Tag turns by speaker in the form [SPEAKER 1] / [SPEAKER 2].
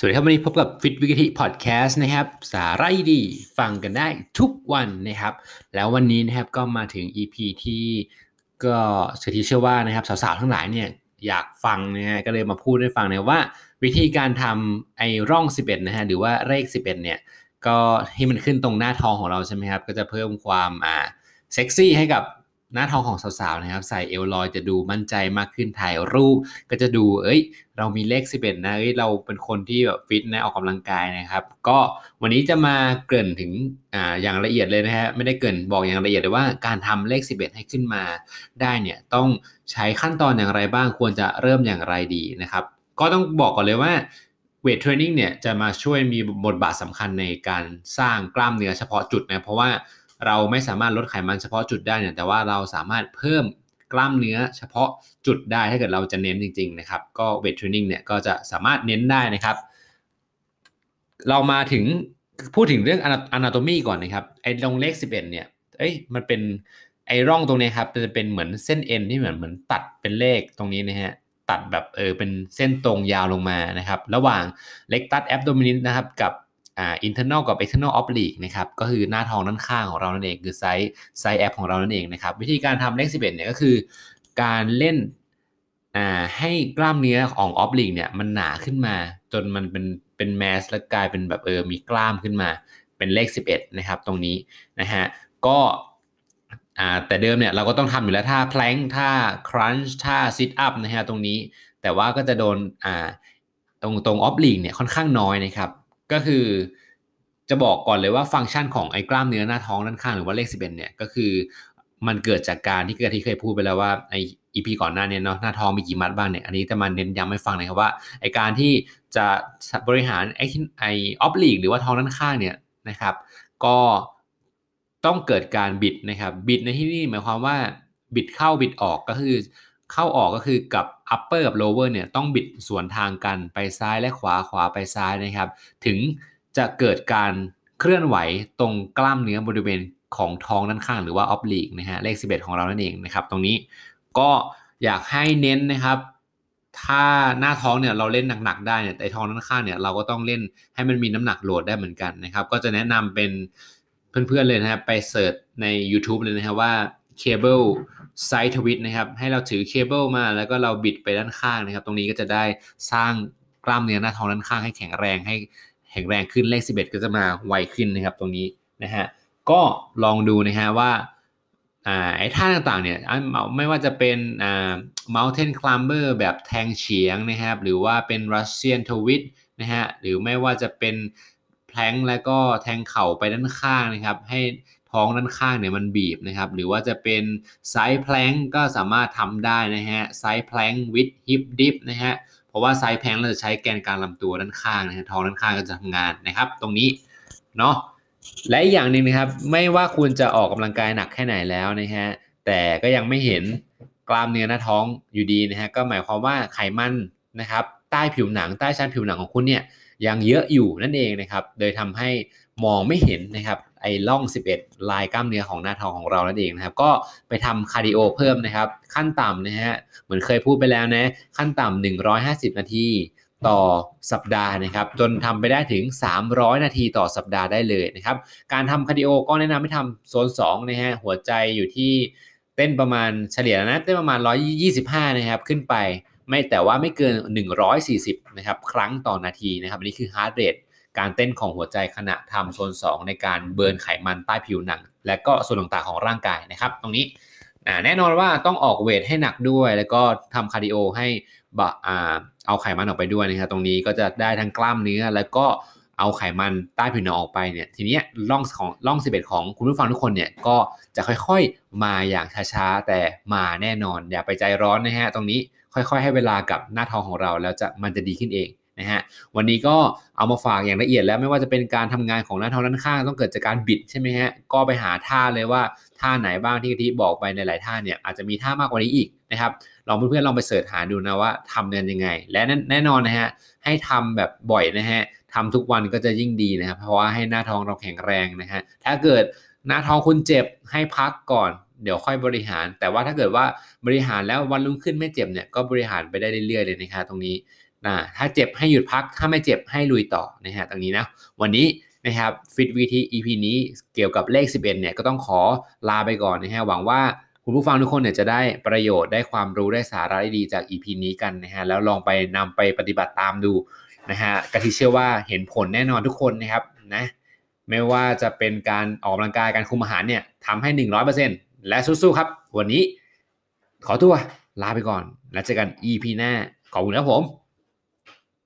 [SPEAKER 1] สวัสดีครับ วันนี้พบกับฟิตวิกฤตพอดแคสต์นะครับ สาระดีฟังกันได้ทุกวันนะครับ แล้ววันนี้นะครับก็มาถึง EP ที่ก็เชื่อที่เชื่อว่านะครับ สาวๆ ทั้งหลายเนี่ยอยากฟังนะฮะก็เลยมาพูดให้ฟังนะว่า วิธีการทำไอ้ร่อง 11 นะฮะหรือว่าเลข 11 เนี่ยก็ให้มันขึ้นตรงหน้าท้องของเราใช่ไหมครับ ก็จะเพิ่มความอ่าเซ็กซี่ให้กับ หน้าทองของสาวๆนะครับ ใส่เอลลอยจะดูมั่นใจมากขึ้นถ่ายรูป ก็จะดู เอ้ย เรามีเลข 11 นะเอ้ยเราเป็นคนที่แบบฟิตนะออกกำลังกายนะครับ ก็วันนี้จะมาเกริ่นถึงอ่าอย่างละเอียดเลยนะฮะไม่ได้เกริ่นบอกอย่างละเอียดเลยว่าการทำเลข 11 ให้ขึ้นมาได้เนี่ยต้องใช้ขั้นตอนอย่างไรบ้างควรจะเริ่มอย่างไรดีนะครับ ก็ต้องบอกก่อนเลยว่าเวทเทรนนิ่งเนี่ยจะมาช่วยมีบทบาทสำคัญในการสร้างกล้ามเนื้อเฉพาะจุดนะเพราะว่า เราไม่สามารถลดไขมันเฉพาะจุดได้เนี่ยแต่ว่าเราสามารถเพิ่มกล้ามเนื้อเฉพาะจุดได้ถ้าเกิดเราจะเน้นจริงๆนะครับก็ weight training เนี่ยก็จะสามารถเน้นได้นะครับ เรามาถึงพูดถึงเรื่อง anatomy ก่อนนะครับไอ้ตรงเลข 11เนี่ยเอ้ยมันเป็นไอ้ร่องตรงนี้ครับจะเป็นเหมือนเส้นเอ็นที่เหมือนเหมือนตัดเป็นเลขตรงนี้นะฮะตัดแบบเออเป็นเส้นตรงยาวลงมานะครับ ระหว่าง rectus abdominis นะครับกับ อ่า internal กับ external oblique นะครับก็คือหน้าท้องด้านข้างของเรานั่นเองคือ side side abs ของเรานั่นเองนะครับวิธีการทำเลข 11เนี่ยก็คือ การเล่นอ่าให้กล้ามเนื้อของ oblique เนี่ยมันหนาขึ้นมา จนมันเป็นเป็น mass แล้วกลายเป็นแบบเออมีกล้ามขึ้นมา เป็นเลข 11 นะครับ ตรงนี้นะฮะก็อ่าแต่เดิมเนี่ยเราก็ต้องทำอยู่แล้วท่า plank ท่า crunch ท่า sit up นะฮะตรงนี้ แต่ว่าก็จะโดนอ่าตรงตรง oblique เนี่ยค่อนข้างน้อยนะครับ ก็คือจะบอกก่อนเลยว่าฟังก์ชันของไอ้กล้ามเนื้อหน้าท้องด้านข้างหรือว่าเลข11เอ็นี่ยก็คือมันเกิดจากการที่เกิดที่เคยพูดไปแล้วว่าไออีพีก่อนหน้านี้เนาะหน้าท้องมีกี่มัดบ้างเนี่ยอันนี้จะมาเน้นย้ำให้ฟังนะครับว่าไอการที่จะบริหารไอไอออฟลีกหรือว่าท้องด้านข้างเนี่ยนะครับ ก็ต้องเกิดการบิดนะครับ บิดในที่นี้หมายความว่าบิดเข้าบิดออกก็คือ เข้าออกก็คือกับ upper กับ lower เนี่ยต้องบิดสวนทางกันไปซ้ายและขวาขวาไปซ้ายนะครับ ถึงจะเกิดการเคลื่อนไหวตรงกล้ามเนื้อบริเวณของท้องด้านข้างหรือว่า oblique นะฮะเลข 11 ของเรานั่นเองนะครับ ตรงนี้ก็อยากให้เน้นนะครับ ถ้าหน้าท้องเนี่ยเราเล่นหนักๆได้เนี่ยแต่ท้องด้านข้างเนี่ยเราก็ต้องเล่นให้มันมีน้ำหนัก load ได้เหมือนกันนะครับ ก็จะแนะนำเป็นเพื่อนๆเลยนะครับไป search ใน YouTube เลยนะครับว่า cable side twist นะครับ ให้เราถือเคเบิลมาแล้วก็เราบิดไปด้านข้างนะครับ ตรงนี้ก็จะได้สร้างกล้ามเนื้อหน้าท้องด้านข้างให้แข็งแรงให้แข็งแรงขึ้นเลข 11 ก็จะมาไวขึ้นนะครับ ตรงนี้นะฮะก็ลองดูนะฮะว่าไอ้ท่าต่างๆเนี่ยไม่ว่าจะเป็นอ่า mountain climber แบบแทงเฉียงนะครับหรือว่าเป็น Russian twist นะฮะหรือไม่ว่าจะเป็น plank แล้วก็แทงเข่าไปด้านข้างนะครับ ให้ท้องด้านข้างเนี่ยมันบีบนะครับ หรือว่าจะเป็น side plank ก็สามารถทำได้นะฮะ side plank with hip dip นะฮะเพราะว่า side plank เราจะใช้แกนกลางลำตัวด้านข้างนะฮะท้องด้านข้างก็จะทำงานนะครับ ตรงนี้เนาะและอีกอย่างหนึ่งนะครับไม่ว่าคุณจะออกกำลังกายหนักแค่ไหนแล้วนะฮะแต่ก็ยังไม่เห็นกล้ามเนื้อหน้าท้องอยู่ดีนะฮะก็หมายความว่าไขมันนะครับ ใต้ผิวหนังใต้ชั้นผิวหนังของคุณเนี่ยยังเยอะอยู่นั่นเองนะครับโดยทำให้มองไม่เห็นนะครับไอ้ร่อง 11 ลายกล้ามเนื้อของหน้าท้องของเรานั่นเองนะครับ ก็ไปทำ cardio เพิ่มนะครับ ขั้นต่ำนะฮะเหมือนเคยพูดไปแล้วนะ ขั้นต่ำ150 นาทีต่อสัปดาห์นะครับ จนทำไปได้ถึง 300 นาทีต่อสัปดาห์ได้เลยนะครับ การทำ cardio ก็แนะนำให้ทำโซน2นะฮะหัวใจอยู่ที่เต้นประมาณเฉลี่ยนะเต้นประมาณ 125 นะครับขึ้นไป ไม่แต่ว่าไม่เกิน 140 นะครับ ครั้งต่อนาทีนะครับ อันนี้คือ heart rate การเต้นของหัวใจขณะทำโซน 2 ในการ burn ไขมันใต้ผิวหนัง และก็ส่วนต่างๆของร่างกายนะครับ ตรงนี้แน่นอนว่าต้องออก weight ให้หนักด้วย แล้วก็ทำ cardio ให้บะเอาไขมันออกไปด้วยนะครับ ตรงนี้ก็จะได้ทั้งกล้ามเนื้อ แล้วก็เอาไขมันใต้ผิวหนังออกไปเนี่ยทีนี้ร่องของร่อง11 ของคุณผู้ฟังทุกคนเนี่ยก็จะค่อยๆมาอย่างช้าๆแต่มาแน่นอนอย่าไปใจร้อนนะฮะตรงนี้ ค่อยๆ ให้เวลากับหน้าท้องของเราแล้วจะมันจะดีขึ้นเองนะฮะวันนี้ก็เอามาฝากอย่างละเอียดแล้วไม่ว่าจะเป็นการทำงานของหน้าท้องด้านข้างต้องเกิดจากการบิดใช่ไหมฮะก็ไปหาท่าเลยว่าท่าไหนบ้างที่กะทิบอกไปในหลายท่าเนี่ยอาจจะมีท่ามากกว่านี้อีกนะครับลองเพื่อนๆลองไปเสิร์ชหาดูนะว่าทำเงินยังไง และแน่นอนนะฮะให้ทำแบบบ่อยนะฮะทำทุกวันก็จะยิ่งดีนะครับเพราะว่าให้หน้าท้องเราแข็งแรงนะฮะถ้าเกิดหน้าท้องคุณเจ็บให้พักก่อน เดี๋ยวค่อยบริหาร แต่ว่าถ้าเกิดว่าบริหารแล้ววันรุ่งขึ้นไม่เจ็บเนี่ยก็บริหารไปได้เรื่อยๆเลยนะครับตรงนี้นะถ้าเจ็บให้หยุดพักถ้าไม่เจ็บให้ลุยต่อนะฮะตรงนี้นะวันนี้นะครับฟิตวีที EP นี้เกี่ยวกับเลข 11เนี่ยก็ต้องขอลาไปก่อนนะฮะหวังว่าคุณผู้ฟังทุกคนเนี่ยจะได้ประโยชน์ได้ความรู้ได้สาระดีจาก EP นี้กันนะฮะแล้วลองไปนำไปปฏิบัติตามดูนะฮะกะทิเชื่อว่าเห็นผลแน่นอนทุกคนนะครับนะไม่ว่าจะเป็นการออกกำลังกายการคุมอาหารเนี่ยทำให้ 100% และสู้ๆครับ วันนี้ขอตัวลาไปก่อน แล้วเจอกัน EP หน้าขอบคุณครับผม